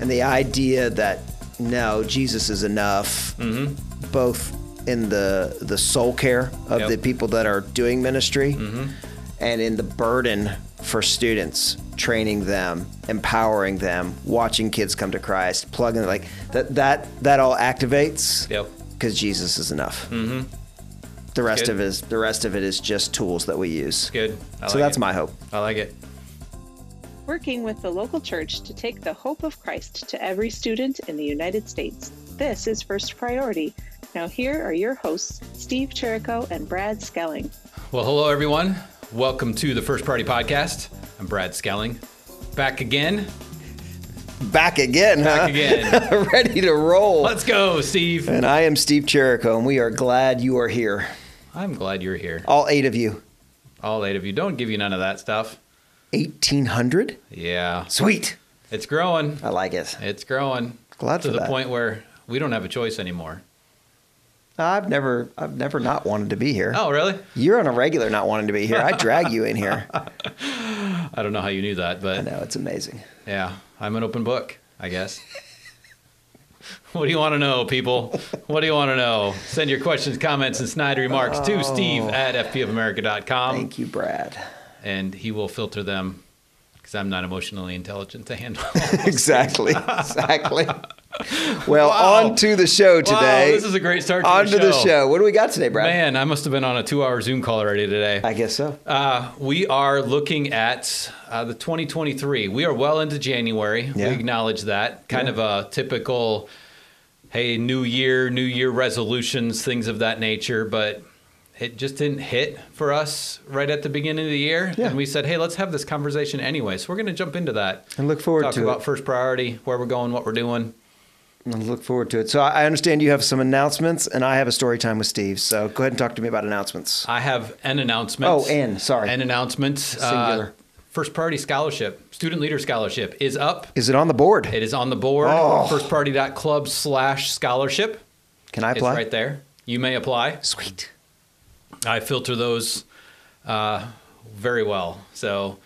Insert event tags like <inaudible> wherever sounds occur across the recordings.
and the idea that no, Jesus is enough, Mm-hmm. both in the the soul care of Yep. the people that are doing ministry, and in the burden for students, training them, empowering them, watching kids come to Christ, plugging like that that that all activates Yep. because Jesus is enough. Mm-hmm. The rest Good. of it is the rest of it is just tools that we use. Good. I So like that's it. my hope. I like it. Working with the local church to take the hope of Christ to every student in the United States. This is First Priority. Now, here are your hosts, Steve Cherrico and Brad Schelling. Well, hello everyone. Welcome to the First Priority Podcast. I'm Brad Schelling. Back again. Back again, Back huh? again. <laughs> Ready to roll. Let's go, Steve. and I am Steve Cherrico, and we are glad you are here. I'm glad you're here. All eight of you. All eight of you. Don't give you none of that stuff. 1,800? Yeah. Sweet. It's growing. I like it. It's growing. Glad to the that. point where we don't have a choice anymore. I've never, I've never not wanted to be here. Oh, really? You're on a regular not wanting to be here. I drag you in here. <laughs> I don't know how you knew that, but I know it's amazing. yeah, I'm an open book, I guess. <laughs> what do you want to know, people? What do you want to know? Send your questions, comments, and snide remarks to oh. Steve at fpofamerica.com. Oh. Thank you, Brad. And he will filter them because I'm not emotionally intelligent to handle. <laughs> exactly. Exactly. <laughs> Well, Wow. on to the show today. Wow, this is a great start to on the to show. the show. What do we got today, Brad? Man, I must have been on a two-hour Zoom call already today. I guess so. Uh, we are looking at uh, the 2023. We are well into January. Yeah. We acknowledge that. Kind of a typical, hey, new year, new year resolutions, things of that nature. But it just didn't hit for us right at the beginning of the year. Yeah. And we said, hey, let's have this conversation anyway. So we're going to jump into that. And look forward Talk to about it. first priority, where we're going, what we're doing. I look forward to it. So I understand you have some announcements, and I have a story time with Steve. So go ahead and talk to me about announcements. I have an announcement. Oh, and sorry, An announcement. Singular. Uh, first priority scholarship, student leader scholarship is up. is it on the board? It is on the board. Oh. Firstpriority.club slash scholarship. Can I It's apply? right there. You may apply. Sweet. I filter those uh, very well. So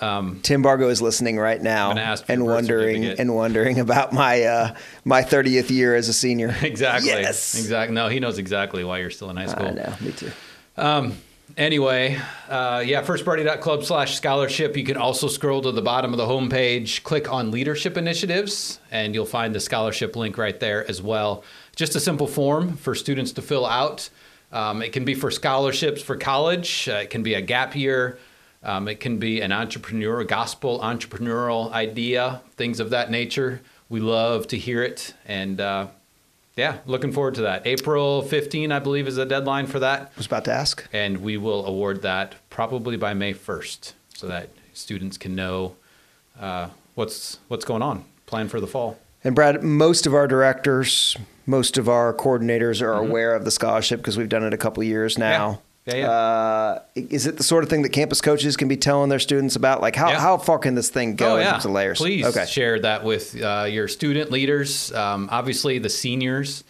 Tim Bargo is listening right now I'm gonna ask for and wondering and wondering about my uh, my 30th year as a senior. <laughs> exactly. Yes. Exactly. No, he knows exactly why you're still in high school. I know. Me too. Anyway, uh, yeah, firstpriority.club slash scholarship. You can also scroll to the bottom of the homepage, click on leadership initiatives, and you'll find the scholarship link right there as well. Just a simple form for students to fill out. Um, it can be for scholarships for college, uh, it can be a gap year, um, it can be an entrepreneur, gospel entrepreneurial idea, things of that nature. We love to hear it. And uh, yeah, looking forward to that. April 15, I believe, is the deadline for that Was about to ask. and we will award that probably by May 1st, so that students can know uh, what's what's going on, plan for the fall. And Brad, most of our directors, most of our coordinators are aware of the scholarship because we've done it a couple years now. Mm-hmm. Yeah, yeah. Uh, is it the sort of thing that campus coaches can be telling their students about? Like, how, Yeah. how far can this thing go oh in yeah, terms of layers? please Okay. share that with uh, your student leaders. Um, obviously, the seniors.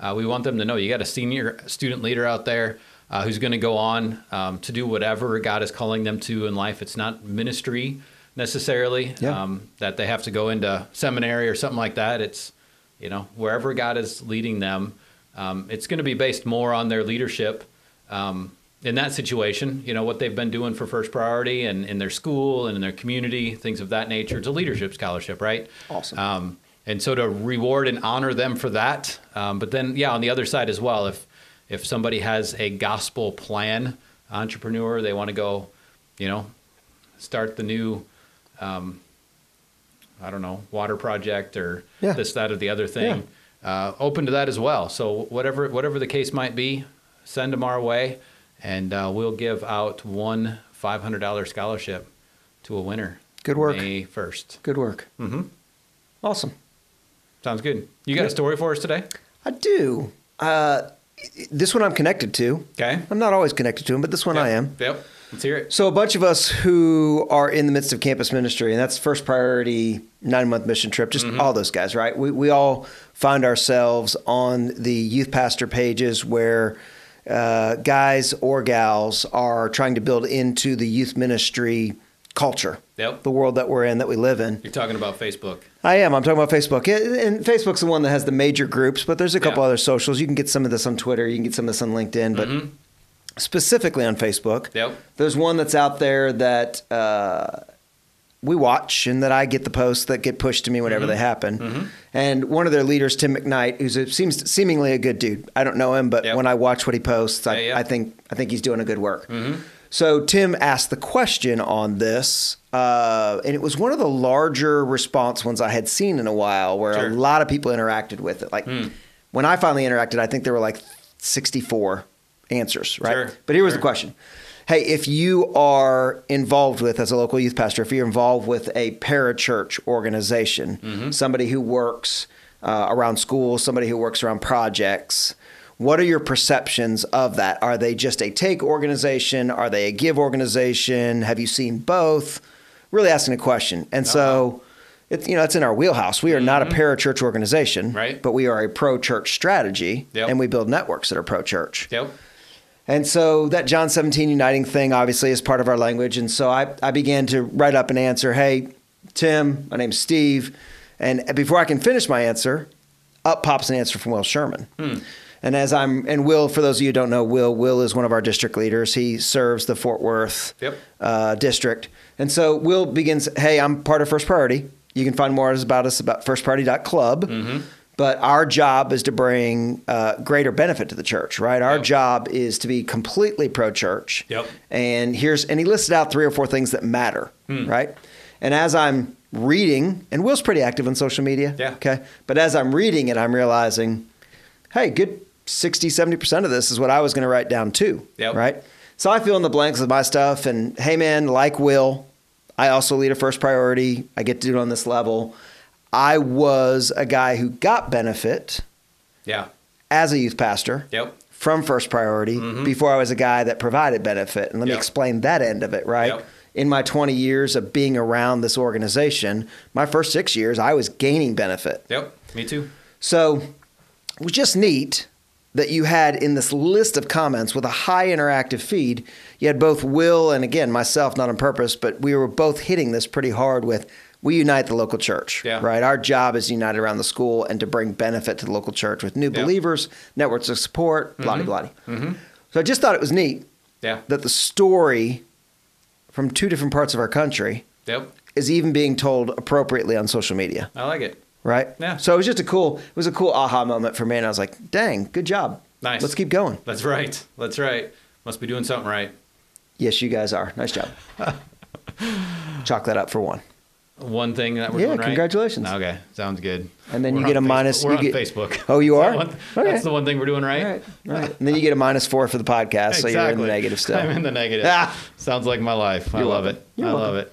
Uh, we want them to know you got a senior student leader out there uh, who's going to go on um, to do whatever God is calling them to in life. It's not ministry necessarily Yeah. um, that they have to go into seminary or something like that. It's you know wherever God is leading them. Um, it's going to be based more on their leadership um, in that situation. You know what they've been doing for first priority and in their school and in their community, things of that nature. It's a leadership scholarship, right? Awesome. Um, and so to reward and honor them for that. Um, but then, yeah, on the other side as well, if if somebody has a gospel plan, entrepreneur, they want to go, you know, start the new, um, I don't know, water project or Yeah. this, that, or the other thing. Uh, open to that as well. So whatever whatever the case might be, send them our way, and uh, we'll give out one five hundred dollar scholarship to a winner. Good work. May first. Good work. Mm-hmm. Awesome. Sounds good. You got a story for us today? I do. Uh, this one I'm connected to. Okay. I'm not always connected to him, but this one I am. Yep. Let's hear it. So a bunch of us who are in the midst of campus ministry, and that's first priority nine month mission trip, just all those guys, right? We we all find ourselves on the youth pastor pages where uh, guys or gals are trying to build into the youth ministry culture, Yep. the world that we're in, that we live in. You're talking about Facebook. I am. I'm talking about Facebook. And Facebook's the one that has the major groups, but there's a couple Yeah. other socials. You can get some of this on Twitter. You can get some of this on LinkedIn, but specifically on Facebook, Mm-hmm. Yep. there's one that's out there that uh, we watch and that I get the posts that get pushed to me whenever Mm-hmm. they happen. And one of their leaders, Tim McKnight, who's a, seems seemingly a good dude. I don't know him, but Yep. when I watch what he posts, I, Yeah, yeah. I think I think he's doing a good work. So Tim asked the question on this, uh, and it was one of the larger response ones I had seen in a while, where Sure. a lot of people interacted with it. Like when I finally interacted, I think there were like 64 answers, right? Sure, But here was sure. the question. Hey, if you are involved with, as a local youth pastor, if you're involved with a parachurch organization, Mm-hmm. somebody who works uh, around schools, somebody who works around projects, what are your perceptions of that? Are they just a take organization? Are they a give organization? Have you seen both? Really asking a question. And so, it's you know, it's in our wheelhouse. We are not a parachurch organization, Mm-hmm. Right. But we are a pro-church strategy, Yep. and we build networks that are pro-church. Yep. And so that John 17 uniting thing obviously is part of our language. And so I, I began to write up an answer. Hey, Tim, my name's Steve. And before I can finish my answer, up pops an answer from Will Sherman. And as I'm, and Will, for those of you who don't know, Will, Will is one of our district leaders. He serves the Fort Worth Yep. uh, district. And so Will begins, hey, I'm part of First Priority. You can find more about us about firstpriority.club. But our job is to bring uh, greater benefit to the church, right? Our Yep. job is to be completely pro church. Yep. And here's, and he listed out three or four things that matter, Hmm. right? And as I'm reading, and Will's pretty active on social media. Yeah. Okay. But as I'm reading it, I'm realizing, hey, good 60, 70% of this is what I was going to write down too. Yep. Right. So I fill in the blanks with my stuff. And hey, man, like Will, I also lead a first priority. I get to do it on this level. I was a guy who got benefit Yeah. as a youth pastor Yep. from First Priority mm-hmm. before I was a guy that provided benefit. And let me explain that end of it, right? Yep. In my 20 years of being around this organization, my first six years, I was gaining benefit. Yep. Me too. So it was just neat that you had in this list of comments with a high interactive feed, you had both Will and again myself, not on purpose, but we were both hitting this pretty hard with we unite the local church, Yeah. right? Our job is united around the school and to bring benefit to the local church with new Yeah. believers, networks of support, blah blah mm-hmm. blah. Mm-hmm. So I just thought it was neat Yeah. that the story from two different parts of our country Yep. is even being told appropriately on social media I like it. right? Yeah. So it was just a cool, it was a cool aha moment for me, and I was like, "Dang, good job! Nice. Let's keep going." That's right. That's right. Must be doing something right. Yes, you guys are. Nice job. <laughs> Chalk that up for one, One thing that we're Yeah, doing right. congratulations. Okay, sounds good. And then you We're get a Facebook- minus- We're you on get- Facebook. Oh, you <laughs> are? one- Okay. That's the one thing we're doing right. All right, all right. And then you get a minus four for the podcast, exactly. so you're in the negative still. I'm in the negative. Ah. Sounds like my life. I You're love welcome. it. You're I love it.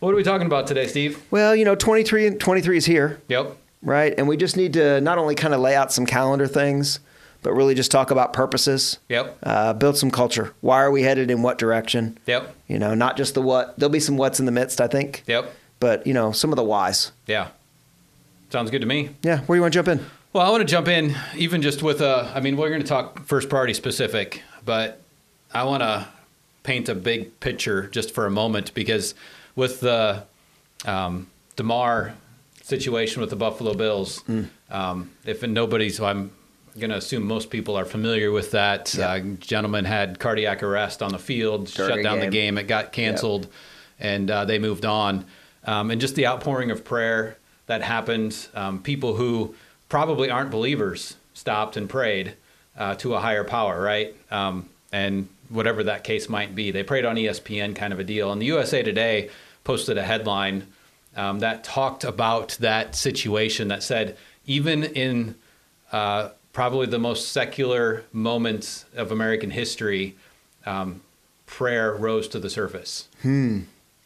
What are we talking about today, Steve? Well, you know, 23, and 23 is here, Yep. right? And we just need to not only kind of lay out some calendar things, but really just talk about purposes, Yep. uh, build some culture. Why are we headed in what direction? Yep. You know, not just the what. There'll be some what's in the midst, I think, Yep. But you know, some of the whys. Yeah. Sounds good to me. Yeah, where do you want to jump in? Well, I want to jump in even just with a. I mean, we're going to talk first priority specific, but I want to paint a big picture just for a moment because with the um, Damar situation with the Buffalo Bills, um, if nobody's, so I'm going to assume most people are familiar with that. Yeah. Uh, gentleman had cardiac arrest on the field, shut down the game. game. It got canceled, and uh, they moved on. Um, and just the outpouring of prayer that happened. Um, people who probably aren't believers stopped and prayed uh, to a higher power, right? Um, and whatever that case might be, they prayed on ESPN, kind of a deal. And the USA Today posted a headline um, that talked about that situation that said, even in uh, probably the most secular moments of American history, um, prayer rose to the surface.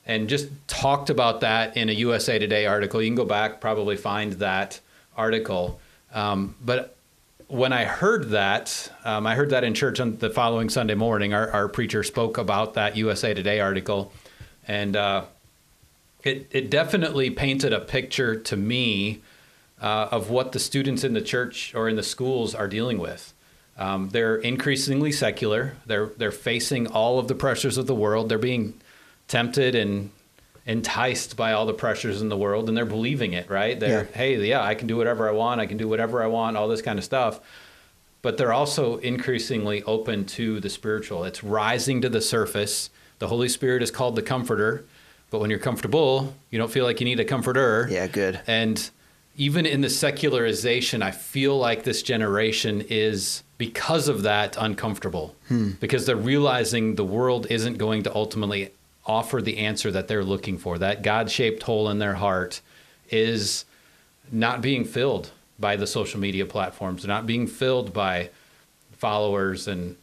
And just talked about that in a USA Today article. You can go back, probably find that article. Um, but when I heard that, um, I heard that in church on the following Sunday morning. Our, our preacher spoke about that USA Today article. And uh, it, it definitely painted a picture to me uh, of what the students in the church or in the schools are dealing with. Um, they're increasingly secular. They're they're facing all of the pressures of the world. They're being tempted and enticed by all the pressures in the world and they're believing it, right? They're, Yeah. hey, yeah, I can do whatever I want. I can do whatever I want, all this kind of stuff. But they're also increasingly open to the spiritual. It's rising to the surface. The Holy Spirit is called the comforter. But when you're comfortable, you don't feel like you need a comforter. Yeah, good. And even in the secularization, I feel like this generation is, because of that, uncomfortable. Hmm. Because they're realizing the world isn't going to ultimately offer the answer that they're looking for. That God shaped hole in their heart is not being filled by the social media platforms, not being filled by followers and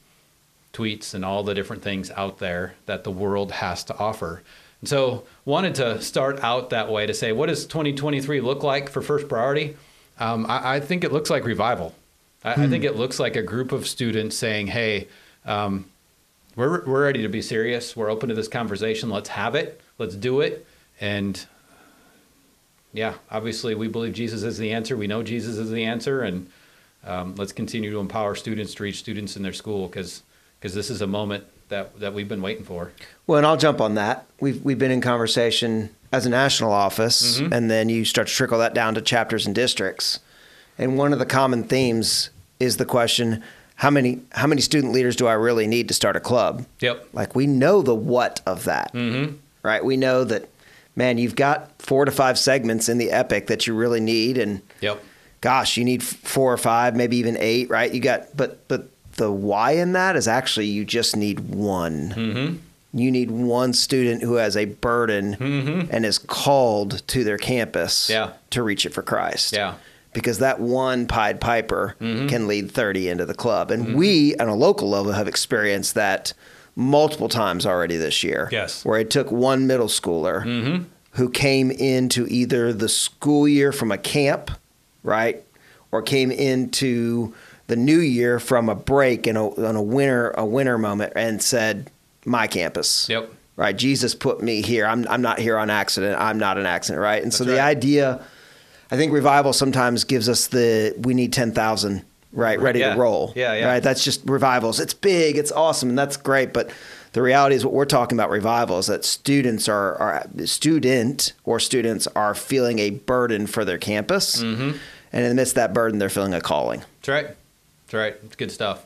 tweets and all the different things out there that the world has to offer. And so, wanted to start out that way to say, what does 2023 look like for First Priority? Um, I, I think it looks like revival. I, I think it looks like a group of students saying, hey, um, we're, we're ready to be serious. We're open to this conversation. Let's have it. Let's do it. And yeah, obviously, we believe Jesus is the answer. We know Jesus is the answer. And um, let's continue to empower students to reach students in their school because this is a moment that, that we've been waiting for. Well, and I'll jump on that. We've we've been in conversation as a national office, Mm-hmm. and then you start to trickle that down to chapters and districts. And one of the common themes is the question: how many how many student leaders do I really need to start a club? Yep. Like we know the what of that, Mm-hmm. right? We know that, man, you've got four to five segments in the epic that you really need, and Yep. gosh, you need four or five, maybe even eight, right? You got, but but the why in that is actually you just need one. Mm-hmm. You need one student who has a burden and is called to their campus Mm-hmm. Yeah. to reach it for Christ. Yeah. Because that one Pied Piper Mm-hmm. can lead 30 into the club. And we, on a local level, have experienced that multiple times already this year. Yes. Mm-hmm. Where it took one middle schooler who came into either the school year from a camp, right? Or came into the new year from a break in a, in a winter a winter moment and said, "My campus." Yep. Right. Jesus put me here. I'm I'm not here on accident. I'm not an accident. Right. And so the right. idea, I think revival sometimes gives us the we need ten thousand. Right, ready Yeah. to roll. Yeah, yeah. Right, that's just revivals. It's big, it's awesome, and that's great. But the reality is, what we're talking about revival is that students are, are student or students are feeling a burden for their campus, Mm-hmm. and in the midst of that burden, they're feeling a calling. That's right. That's right. It's good stuff.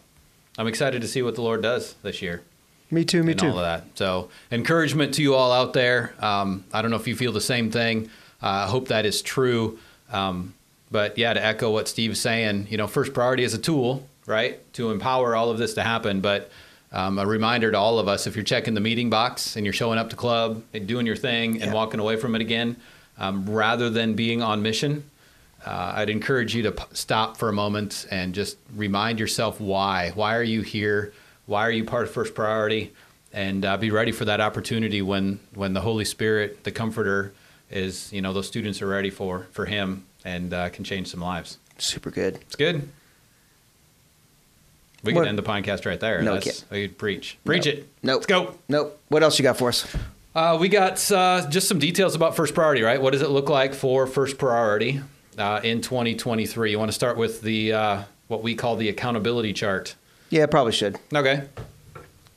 I'm excited to see what the Lord does this year. Me too. Me and all of that. So, encouragement to you all out there. Um, I don't know if you feel the same thing. Uh, I hope that is true. Um, but yeah, to echo what Steve's saying, you know, first priority is a tool, right, to empower all of this to happen. But um, a reminder to all of us: if you're checking the meeting box and you're showing up to club and doing your thing and Yeah. walking away from it again, um, rather than being on mission, uh, I'd encourage you to p- stop for a moment and just remind yourself why. Why are you here? Why are you part of First Priority? And uh, be ready for that opportunity when when the Holy Spirit, the Comforter, is you know those students are ready for for Him and uh, can change some lives. Super good. It's good. We What- can end the podcast right there. No That's we could preach. Preach Nope. it. Nope. Let's go. Nope. What else you got for us? Uh, we got uh, just some details about first priority, right? What does it look like for first priority uh, in 2023? You want to start with the uh, what we call the accountability chart. Yeah, probably should. Okay.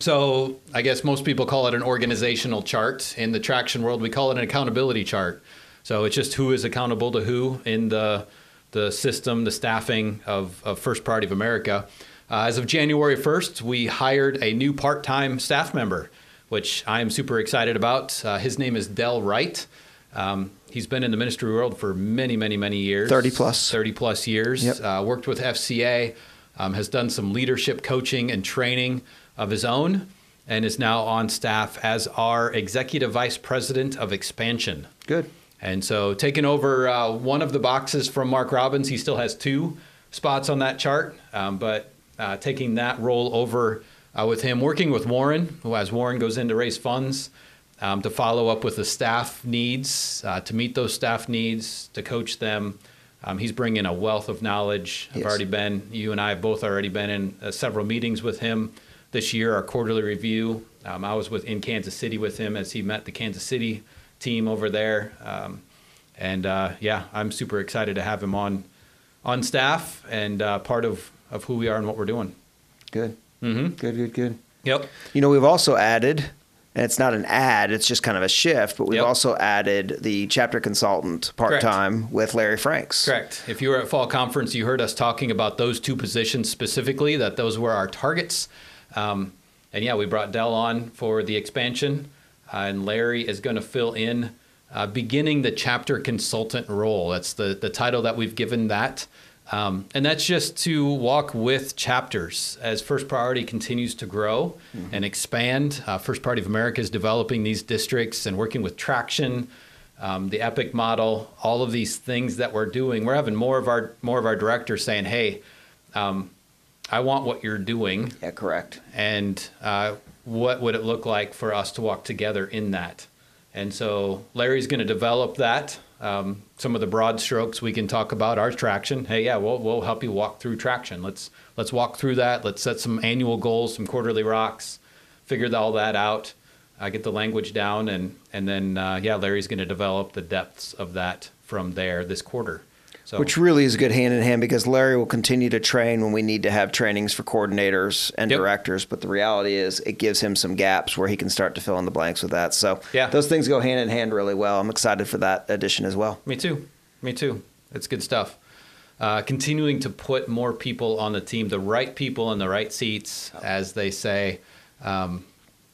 So I guess most people call it an organizational chart. In the traction world, we call it an accountability chart. So it's just who is accountable to who in the the system, the staffing of, of First Priority of America. Uh, as of January 1st, we hired a new part-time staff member, which I am super excited about. Uh, his name is Dell Wright. Um, he's been in the ministry world for many, many, many years. 30 plus. 30 plus years. Yep. Uh, worked with FCA, um, has done some leadership coaching and training of his own, and is now on staff as our executive vice president of expansion. Good. And so, taking over uh, one of the boxes from Mark Robbins, he still has two spots on that chart, um, but uh, taking that role over uh, with him, working with Warren, who as Warren goes in to raise funds, um, to follow up with the staff needs, uh, to meet those staff needs, to coach them. Um, he's bringing a wealth of knowledge. I've already been, you and I have both already been in uh, several meetings with him this year, our quarterly review. Um, I was with in Kansas City with him as he met the Kansas City team over there. Um, and uh, yeah, I'm super excited to have him on on staff and uh, part of, of who we are and what we're doing. Good. Mm-hmm. Good. Good. Good. Yep. You know, we've also added and it's not an ad; it's just kind of a shift. But we've Yep. also added the chapter consultant part time with Larry Franks. Correct. If you were at fall conference, you heard us talking about those two positions specifically, that those were our targets. Um, and yeah, we brought Dell on for the expansion, uh, and Larry is going to fill in, uh, beginning the chapter consultant role. That's the, the title that we've given that. Um, and that's just to walk with chapters as First Priority continues to grow and expand. Uh, First Priority of America is developing these districts and working with Traction, um, the Epic model, all of these things that we're doing. We're having more of our more of our directors saying, "Hey, um, I want what you're doing, Yeah, correct. and uh, what would it look like for us to walk together in that?" And so Larry's going to develop that. Um, some of the broad strokes we can talk about are traction. Hey, yeah, we'll we'll help you walk through traction. Let's let's walk through that. Let's set some annual goals, some quarterly rocks, figure all that out, uh, get the language down, and and then uh, yeah, Larry's going to develop the depths of that from there this quarter. So Which really is a good hand in hand because Larry will continue to train when we need to have trainings for coordinators and Yep. directors. But the reality is, it gives him some gaps where he can start to fill in the blanks with that. So Yeah. those things go hand in hand really well. I'm excited for that addition as well. Me too. Me too. It's good stuff. Uh, continuing to put more people on the team, the right people in the right seats, as they say. Um,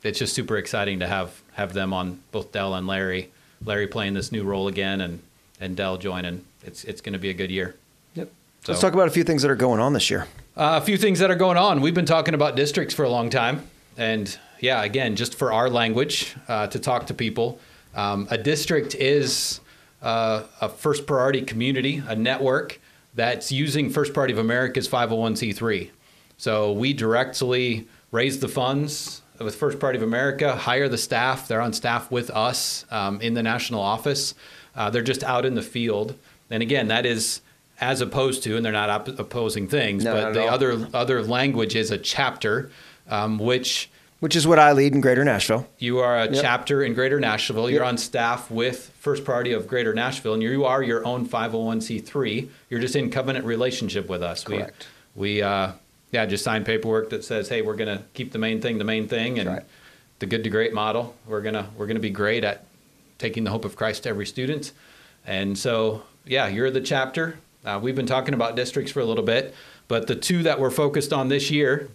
it's just super exciting to have have them on both Dell and Larry. Larry playing this new role again, and and Dell joining. It's it's going to be a good year. Yep. So- Let's talk about a few things that are going on this year. Uh, a few things that are going on. We've been talking about districts for a long time. And yeah, again, just for our language uh, to talk to people, um, a district is uh, a first priority community, a network that's using First Priority of America's 501c3. So we directly raise the funds with First Priority of America, hire the staff. They're on staff with us um, in the national office. Uh, they're just out in the field. And again, that is as opposed to, and they're not op- opposing things, No, but the all. other other language is a chapter, um, which Which is what I lead in Greater Nashville. you are a Yep. chapter in Greater Nashville. You're Yep. on staff with First Priority of Greater Nashville, and you are your own 501c3. You're just in covenant relationship with us. Correct. We, we uh, yeah, just signed paperwork that says, hey, we're going to keep the main thing the main thing, and right. the good to great model. We're gonna we're gonna be great at taking the hope of Christ to every student. And so, yeah, you're the chapter. Uh, we've been talking about districts for a little bit, but the two that we're focused on this year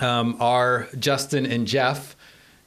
um, are Justin and Jeff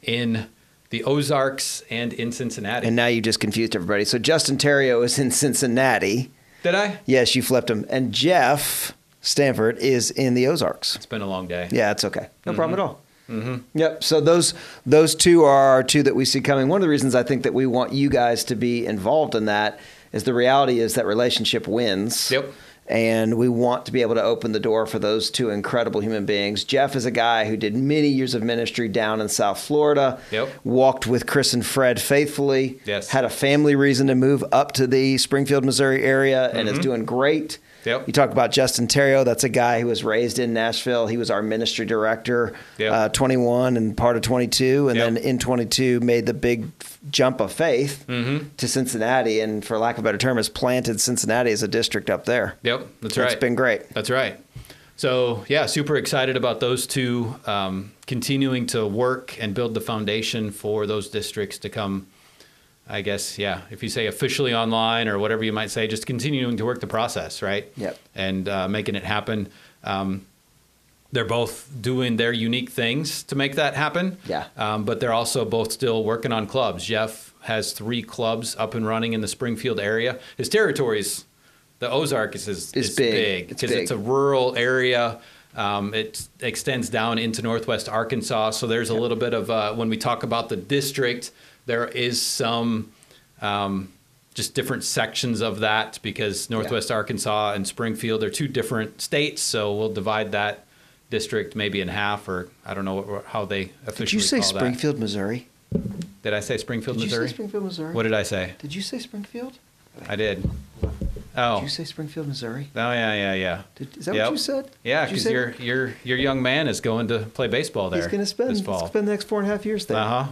in the Ozarks and in Cincinnati. And now you just confused everybody. So Justin Terrio is in Cincinnati. Did I? Yes, you flipped him. And Jeff Stanford is in the Ozarks. It's been a long day. Yeah, it's okay. No problem at all. Mm-hmm. Yep. So those those two are our two that we see coming. One of the reasons I think that we want you guys to be involved in that is the reality is that relationship wins. Yep. And we want to be able to open the door for those two incredible human beings. Jeff is a guy who did many years of ministry down in South Florida. Yep. Walked with Chris and Fred faithfully. Yes. Had a family reason to move up to the Springfield, Missouri area and Mm-hmm. is doing great. Yep. You talk about Justin Terrio. That's a guy who was raised in Nashville. He was our ministry director, Yep. uh, 21 and part of 22, and Yep. then in 22 made the big jump of faith Mm-hmm. to Cincinnati, and for lack of a better term, has planted Cincinnati as a district up there. Yep, that's So right. It's been great. That's right. So yeah, super excited about those two um, continuing to work and build the foundation for those districts to come. I guess yeah, if you say officially online or whatever you might say, just continuing to work the process, right? Yep. And uh, making it happen. Um, they're both doing their unique things to make that happen. Yeah. Um, but they're also both still working on clubs. Jeff has three clubs up and running in the Springfield area. His territories, the Ozarks is, It's is big. big It's because it's, a rural area. Um, it extends down into northwest Arkansas. So there's a little bit of, uh, when we talk about the district, there is some um, just different sections of that because northwest Arkansas and Springfield are two different states. So we'll divide that district maybe in half, or I don't know what, how they officially Did you say call that. Springfield, Missouri? Did I say Springfield, Did you Missouri? say Springfield, Missouri? What did I say? Did you say Springfield? I did. Oh. Did you say Springfield, Missouri? Oh yeah, yeah, yeah. Did, is that Yep. what you said? Yeah, Did you because your your your young man is going to play baseball there. He's going to spend spend the next four and a half years there. Uh huh.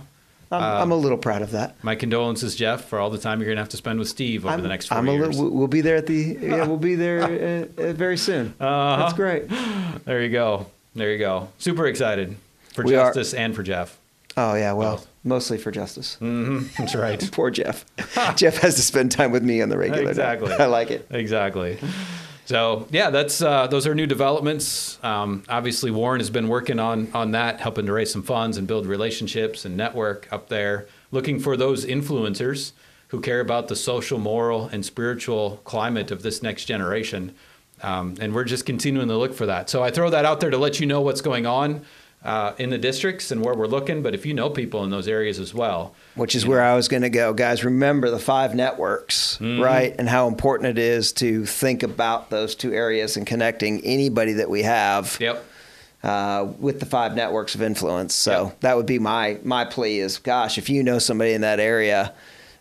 I'm, Uh, I'm a little proud of that. My condolences, Jeff, for all the time you're going to have to spend with Steve over I'm, the next 4 I'm a years. little, we'll be there at the <laughs> yeah we'll be there uh, uh, very soon. Uh-huh. That's great. There you go. There you go. Super excited for We are. Justice and for Jeff. Oh yeah, well, Both. mostly for justice. That's <laughs> right. Poor Jeff. <laughs> Jeff has to spend time with me on the regular. Exactly. I like it. Exactly. So yeah, that's uh, those are new developments. Um, obviously, Warren has been working on on that, helping to raise some funds and build relationships and network up there, looking for those influencers who care about the social, moral, and spiritual climate of this next generation. Um, and we're just continuing to look for that. So I throw that out there to let you know what's going on uh, in the districts and where we're looking. But if you know people in those areas as well, Which is where I was going to go, guys. Remember the five networks, Mm-hmm. right? And how important it is to think about those two areas and connecting anybody that we have yep. uh, with the five networks of influence. So Yep. that would be my my plea is, gosh, if you know somebody in that area,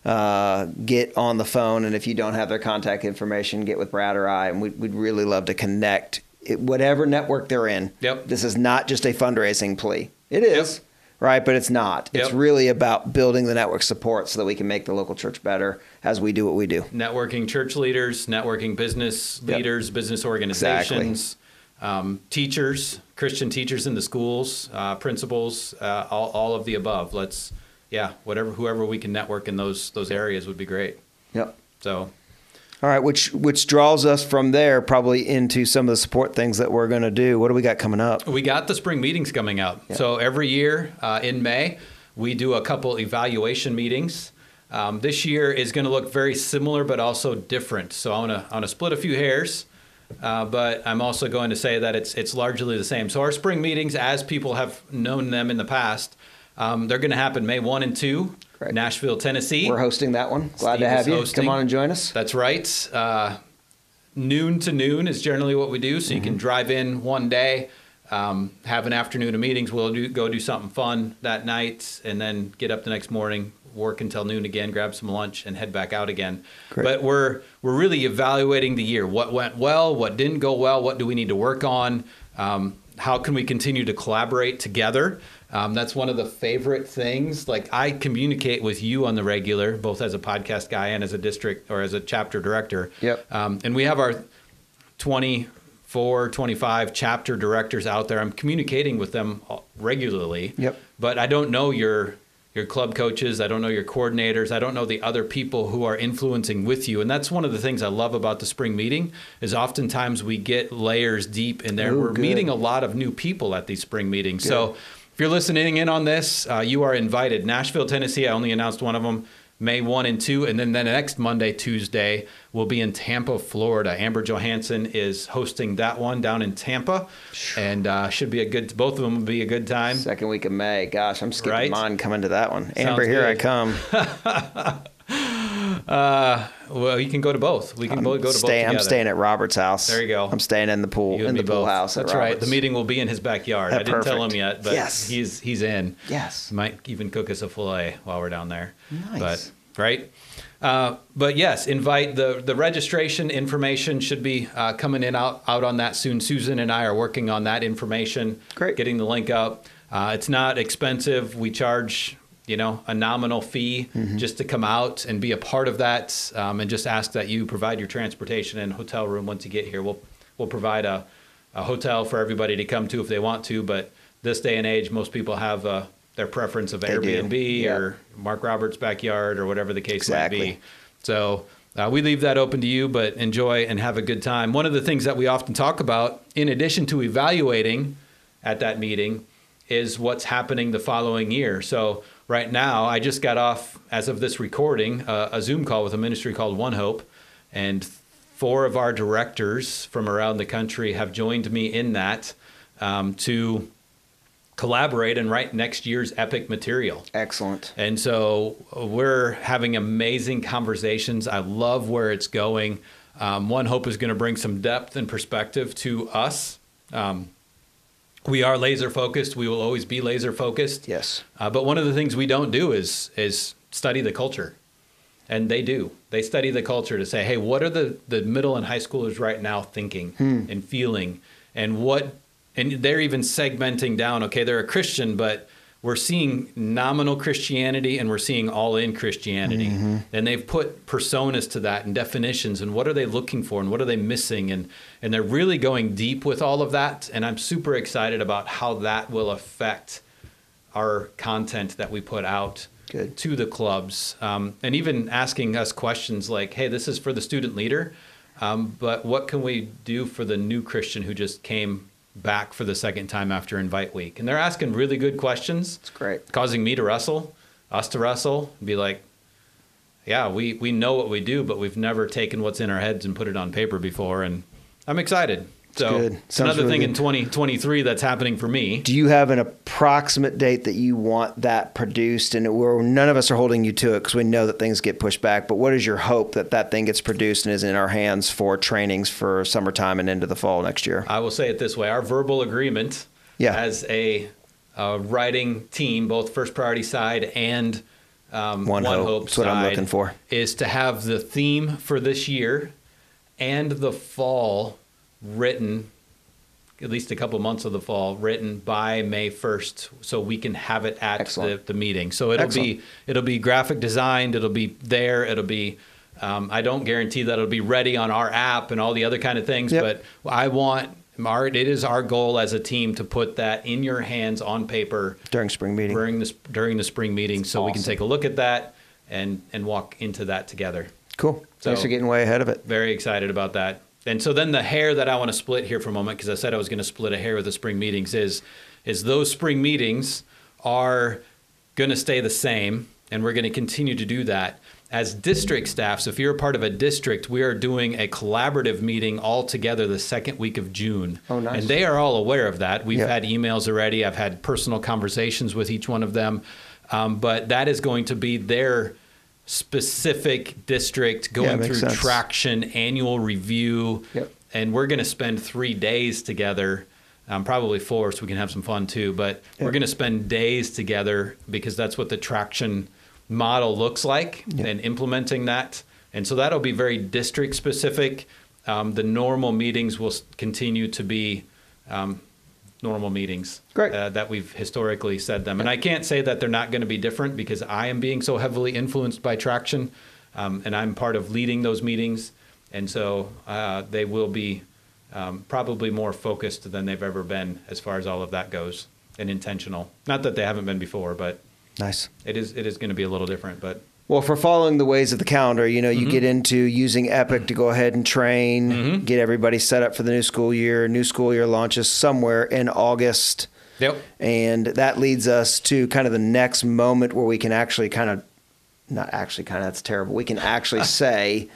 uh, get on the phone, and if you don't have their contact information, get with Brad or I, and we'd, we'd really love to connect. It, whatever network they're in. Yep. This is not just a fundraising plea. It is. Right, but it's not. It's really about building the network support so that we can make the local church better as we do what we do. networking church leaders, networking business Yep. leaders, business organizations, um, teachers, Christian teachers in the schools, uh, principals, uh, all, all of the above. Let's, yeah, whatever, whoever we can network in those those areas would be great. Yep. So, All right, which which draws us from there probably into some of the support things that we're going to do. What do we got coming up? we got the spring meetings coming up. So every year uh, in May, we do a couple evaluation meetings. Um, this year is going to look very similar, but also different. So I want to I want to split a few hairs, uh, but I'm also going to say that it's it's largely the same. So our spring meetings, as people have known them in the past, um, they're going to happen May one and two, Correct. Nashville, Tennessee. We're hosting that one. Glad Steve to have you. hosting. Come on and join us. That's right. Uh, noon to noon is generally what we do. So you Mm-hmm. can drive in one day, um, have an afternoon of meetings. We'll do, go do something fun that night, and then get up the next morning, work until noon again, grab some lunch, and head back out again. Great. But we're we're really evaluating the year. What went well? What didn't go well? What do we need to work on? Um, how can we continue to collaborate together? Um, that's one of the favorite things. Like I communicate with you on the regular, both as a podcast guy and as a district or as a chapter director. Yep. Um, and we have our 24, 25 chapter directors out there. I'm communicating with them regularly. Yep. But I don't know your your club coaches. I don't know your coordinators. I don't know the other people who are influencing with you. And that's one of the things I love about the spring meeting is oftentimes we get layers deep in there. Ooh, We're good. meeting a lot of new people at these spring meetings. So if you're listening in on this, uh, you are invited. Nashville, Tennessee. I only announced one of them. May 1 and 2. And then the next Monday, Tuesday, we'll be in Tampa, Florida. Amber Johansson is hosting that one down in Tampa. And uh, should be a good, both of them will be a good time. Second week of May. Gosh, I'm skipping Right? mine coming to that one. Amber, here I come. <laughs> Uh, well, you can go to both. We can both go to Stay, both I'm staying at Robert's house. There you go. I'm staying in the pool in the pool both. house. That's at right. The meeting will be in his backyard. I didn't tell him yet, but Yes. he's he's in. Yes. Might even cook us a fillet while we're down there. Nice. But right. Uh, but yes, invite the the registration information should be uh, coming in out out on that soon. Susan and I are working on that information. Great. Getting the link up. Uh, it's not expensive. We charge you know a nominal fee Mm-hmm. just to come out and be a part of that, um, and just ask that you provide your transportation and hotel room once you get here. We'll we'll provide a a hotel for everybody to come to if they want to. But this day and age, most people have uh, their preference of They. Airbnb or Mark Roberts' backyard or whatever the case Exactly. might be. So uh, we leave that open to you, but enjoy and have a good time. One of the things that we often talk about, in addition to evaluating at that meeting, is what's happening the following year. So right now, I just got off, as of this recording, uh, a Zoom call with a ministry called One Hope, and four of our directors from around the country have joined me in that um, to collaborate and write next year's epic material. Excellent. And so we're having amazing conversations. I love where it's going. Um, One Hope is going to bring some depth and perspective to us. Um, we are laser focused. We will always be laser focused. Yes. Uh, but one of the things we don't do is is study the culture, and they do. They study the culture to say, hey, what are the the middle and high schoolers right now thinking and feeling, and what, and they're even segmenting down. Okay, they're a Christian, but we're seeing nominal Christianity and we're seeing all in Christianity, and they've put personas to that and definitions, and what are they looking for, and what are they missing, and and they're really going deep with all of that. And I'm super excited about how that will affect our content that we put out Good. to the clubs, um, and even asking us questions like, "Hey, this is for the student leader, um, but what can we do for the new Christian who just came back for the second time after Invite Week?" And they're asking really good questions. It's great. causing me to wrestle, us to wrestle, and be like, "Yeah, we we know what we do, but we've never taken what's in our heads and put it on paper before." And I'm excited. So good. Sounds another really thing good. in 2023 that's happening for me. Do you have an approximate date that you want that produced? And we're, none of us are holding you to it because we know that things get pushed back. But what is your hope that that thing gets produced and is in our hands for trainings for summertime and into the fall next year? I will say it this way: our verbal agreement Yeah. as a uh, writing team, both first priority side and um, One Hope. That's what I'm side, looking for. Is to have the theme for this year and the fall written, at least a couple months of the fall written by May 1st, so we can have it at the, the meeting. So it'll Excellent. be it'll be graphic designed. It'll be there. It'll be. Um, I don't guarantee that it'll be ready on our app and all the other kind of things, Yep. but I want our, it is our goal as a team to put that in your hands on paper During spring meeting. during the during the spring meeting, so we can take a look at that and and walk into that together. Cool. Thanks for getting way ahead of it. Very excited about that. And so then the hair that I want to split here for a moment, because I said I was going to split a hair with the spring meetings, is is those spring meetings are going to stay the same, and we're going to continue to do that. As district staffs, if you're a part of a district, we are doing a collaborative meeting all together the second week of June. Oh, nice. And they are all aware of that. We've Yeah. had emails already. I've had personal conversations with each one of them. Um, but that is going to be their specific district going makes through sense. traction, annual review. Yep. And we're going to spend three days together, um, probably four, so we can have some fun too. But we're going to spend days together because that's what the traction model looks like Yep. and implementing that. And so that'll be very district specific. Um, the normal meetings will continue to be um, normal meetings Great. Uh, that we've historically said them. And I can't say that they're not going to be different because I am being so heavily influenced by traction um, and I'm part of leading those meetings. And so uh, they will be um, probably more focused than they've ever been as far as all of that goes and intentional. Not that they haven't been before, but Nice. it is it is going to be a little different. But Well, for following the ways of the calendar, you know, Mm-hmm. you get into using Epic to go ahead and train, get everybody set up for the new school year. New school year launches somewhere in August. yep, And that leads us to kind of the next moment where we can actually kind of, not actually kind of, that's terrible. We can actually <laughs> say,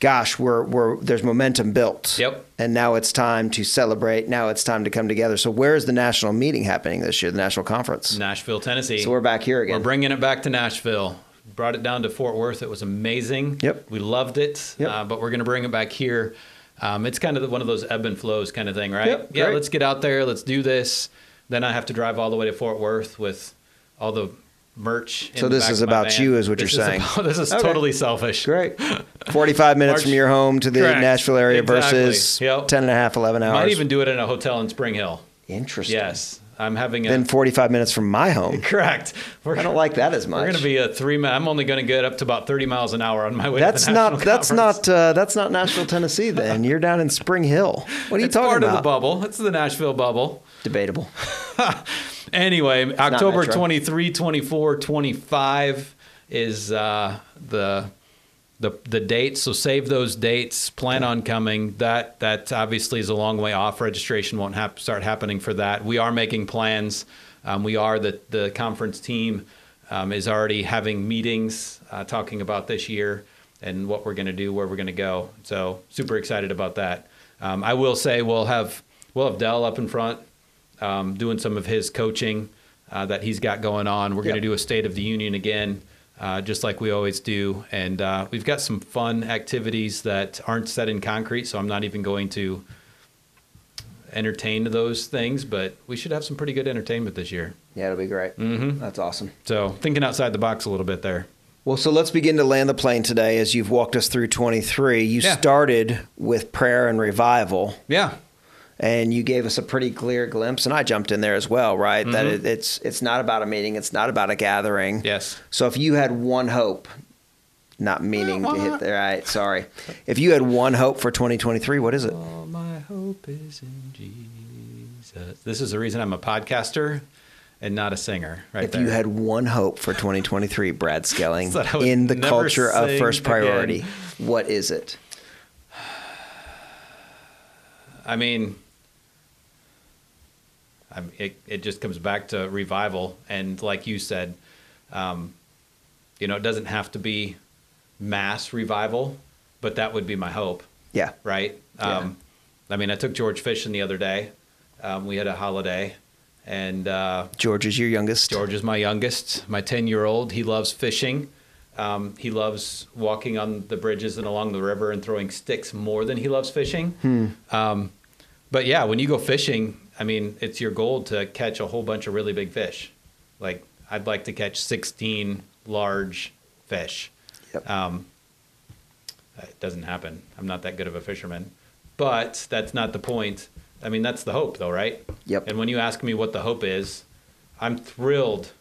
gosh, we're, we're, there's momentum built. Yep. And now it's time to celebrate. Now it's time to come together. So where is the national meeting happening this year, the national conference? Nashville, Tennessee. So we're back here again. We're bringing it back to Nashville. Brought it down to Fort Worth. It was amazing. Yep. We loved it. Yep. Uh, but we're going to bring it back here. Um, it's kind of one of those ebb and flows kind of thing, right? Yep, yeah, let's get out there. Let's do this. Then I have to drive all the way to Fort Worth with all the merch. in So this is about van. you is what This you're is saying. about- <laughs> this is Okay. totally selfish. Great. <laughs> 45 minutes March- from your home to the Correct. Nashville area Exactly. versus Yep. 10 and a half, 11 hours. Might even do it in a hotel in Spring Hill. Interesting. Yes. I'm having a. Then 45 minutes from my home. <laughs> correct. We're, I don't like that as much. We're going to be a three minute. I'm only going to get up to about 30 miles an hour on my way That's to the national not that's conference. not uh, that's not Nashville, Tennessee. Then you're down in Spring Hill. What are you it's talking about? part of the bubble. It's the Nashville bubble. Debatable. <laughs> Anyway, October Metro. 23, 24, 25 is uh, the the the dates. So save those dates. Plan on coming. That that obviously is a long way off. Registration won't hap- start happening for that. We are making plans. Um, we are the the conference team um, is already having meetings uh, talking about this year and what we're going to do, where we're going to go. So super excited about that. Um, I will say we'll have we'll have Dell up in front um, doing some of his coaching uh, that he's got going on. We're going to do a State of the Union again, uh, just like we always do. And uh, we've got some fun activities that aren't set in concrete, so I'm not even going to entertain those things, but we should have some pretty good entertainment this year. Yeah, it'll be great. Mm-hmm. That's awesome. So thinking outside the box a little bit there. Well, so let's begin to land the plane today. As you've walked us through 23, you Yeah. started with prayer and revival. Yeah. And you gave us a pretty clear glimpse and i jumped in there as well right that mm-hmm. it, it's it's not about a meeting it's not about a gathering Yes. so if you had one hope not meaning to hit the right sorry if you had one hope for 2023 what is it All my hope is in Jesus. This is the reason I'm a podcaster and not a singer. Right If there. you had one hope for 2023, Brad Skelling, <laughs> So I would in the culture of first priority, again. what is it? I mean, I mean, it, it just comes back to revival. And like you said, um, you know, it doesn't have to be mass revival, but that would be my hope, Yeah. right? Yeah. Um, I mean, I took George fishing the other day. Um, we had a holiday, and uh, George is your youngest. George is my youngest, my 10 year old. He loves fishing. Um, he loves walking on the bridges and along the river and throwing sticks more than he loves fishing. Um, but yeah, when you go fishing, I mean, it's your goal to catch a whole bunch of really big fish. Like, I'd like to catch 16 large fish. Yep. Um, it doesn't happen. I'm not that good of a fisherman. But that's not the point. I mean, that's the hope, though, right? Yep. And when you ask me what the hope is, I'm thrilled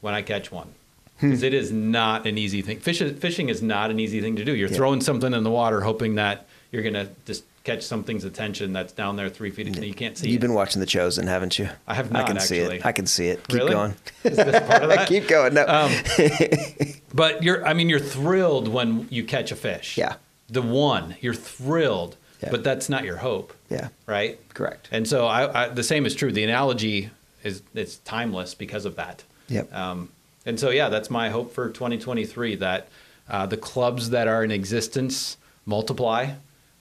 when I catch one Hmm. because it is not an easy thing. Fish, fishing is not an easy thing to do. You're Yeah. throwing something in the water, hoping that you're gonna just catch something's attention that's down there three feet. And you can't see. You've it. been watching The Chosen, haven't you? I have not. I can see it. I can see it. Keep Really? going. <laughs> Is this part of <laughs> that? Keep going. No. Um, <laughs> but you're, I mean, you're thrilled when you catch a fish. Yeah. The one, you're thrilled, Yeah. but that's not your hope, yeah. right? Correct. And so I, I, the same is true. The analogy is it's timeless because of that. Yep. Um, and so yeah, that's my hope for 2023 that uh, the clubs that are in existence multiply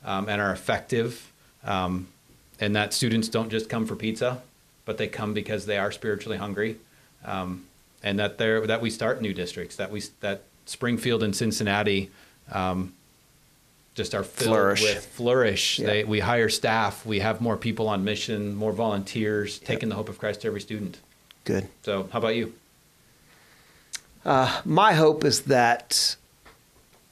um, and are effective, um, and that students don't just come for pizza, but they come because they are spiritually hungry, um, and that they that we start new districts that we that Springfield and Cincinnati. Um, just are filled Flourish. with flourish. Yeah. They, we hire staff. We have more people on mission, more volunteers, taking the hope of Christ to every student. Good. So, how about you? Uh, my hope is that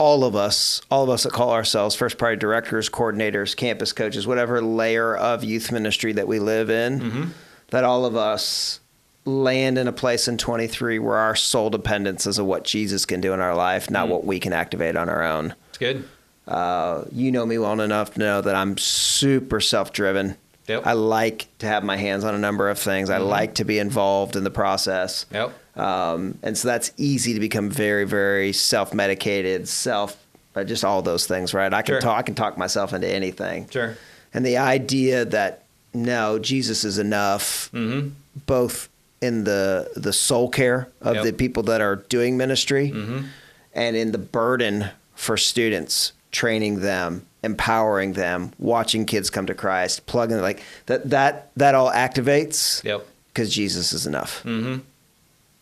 all of us, all of us that call ourselves first priority directors, coordinators, campus coaches, whatever layer of youth ministry that we live in, that all of us land in a place in 23 where our sole dependence is of what Jesus can do in our life, not what we can activate on our own. It's good. Uh, you know me well enough to know that I'm super self driven. Yep. I like to have my hands on a number of things. I like to be involved in the process. Yep. Um, and so that's easy to become very, very self medicated, self, uh, just all those things, right? I can Sure. talk, I can talk myself into anything. Sure. And the idea that no, Jesus is enough, Mm-hmm. both in the the soul care of Yep. the people that are doing ministry, Mm-hmm. and in the burden for students, training them, empowering them, watching kids come to Christ, plugging like that that that all activates Yep. because Jesus is enough. Mm-hmm.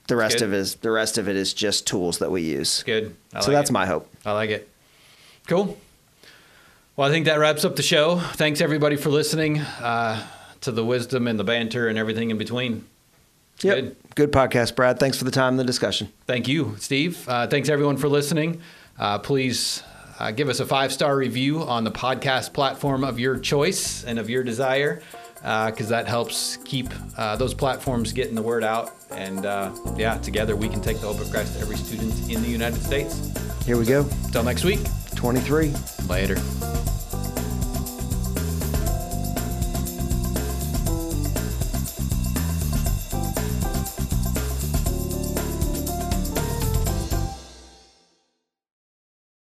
The rest Good. of it is the rest of it is just tools that we use. Good. I so like that's it. my hope. I like it. Cool. Well, I think that wraps up the show. Thanks everybody for listening uh, to the wisdom and the banter and everything in between. Yep. Good. Good podcast, Brad. Thanks for the time and the discussion. Thank you, Steve. Uh, thanks everyone for listening. Uh, please uh, give us a five star review on the podcast platform of your choice and of your desire, because that helps keep uh, those platforms getting the word out. And uh, yeah, together we can take the hope of Christ to every student in the United States. Here we go. Until next week, 23. later.